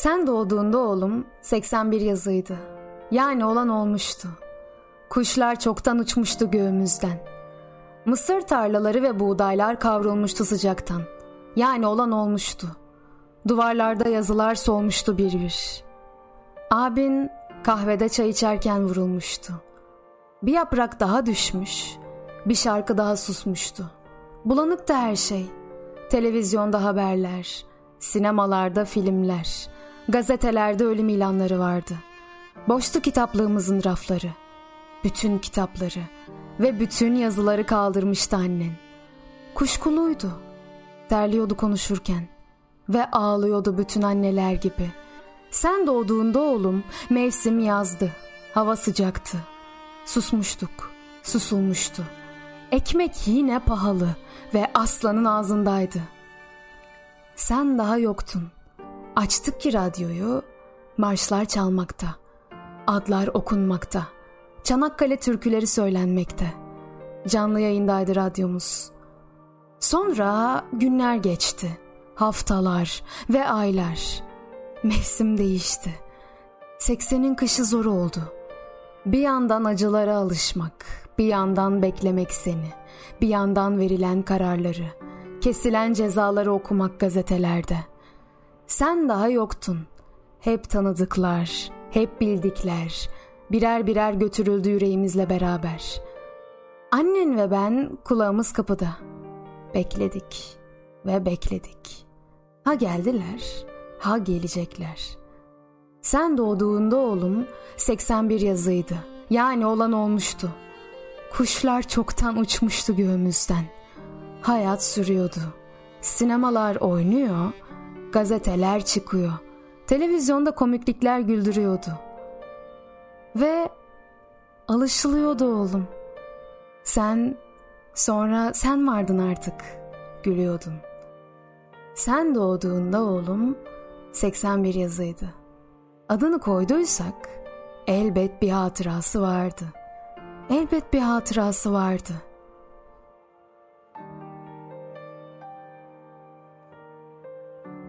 Sen doğduğunda oğlum 81 yazıydı. Yani olan olmuştu. Kuşlar çoktan uçmuştu göğümüzden. Mısır tarlaları ve buğdaylar kavrulmuştu sıcaktan. Yani olan olmuştu. Duvarlarda yazılar solmuştu bir bir. Abin kahvede çay içerken vurulmuştu. Bir yaprak daha düşmüş, bir şarkı daha susmuştu. Bulanıktı her şey. Televizyonda haberler, sinemalarda filmler, gazetelerde ölüm ilanları vardı. Boştu kitaplığımızın rafları. Bütün kitapları ve bütün yazıları kaldırmıştı annen. Kuşkuluydu. Terliyordu konuşurken ve ağlıyordu bütün anneler gibi. Sen doğduğunda oğlum mevsim yazdı. Hava sıcaktı. Susmuştuk. Susulmuştu. Ekmek yine pahalı ve aslanın ağzındaydı. Sen daha yoktun. Açtık ki radyoyu, marşlar çalmakta, adlar okunmakta, Çanakkale türküleri söylenmekte. Canlı yayındaydı radyomuz. Sonra günler geçti, haftalar ve aylar. Mevsim değişti. Seksenin kışı zor oldu. Bir yandan acılara alışmak, bir yandan beklemek seni, bir yandan verilen kararları, kesilen cezaları okumak gazetelerde. Sen daha yoktun. Hep tanıdıklar, hep bildikler, birer birer götürüldü yüreğimizle beraber. Annen ve ben kulağımız kapıda. Bekledik ve bekledik. Ha geldiler, ha gelecekler. Sen doğduğunda oğlum 81 yazıydı. Yani olan olmuştu. Kuşlar çoktan uçmuştu göğümüzden. Hayat sürüyordu. Sinemalar oynuyor, gazeteler çıkıyor. Televizyonda komiklikler güldürüyordu. Ve alışılıyordu oğlum. Sen sonra sen vardın artık gülüyordun. Sen doğduğunda oğlum 81 yazıydı. Adını koyduysak elbet bir hatırası vardı. Elbet bir hatırası vardı.''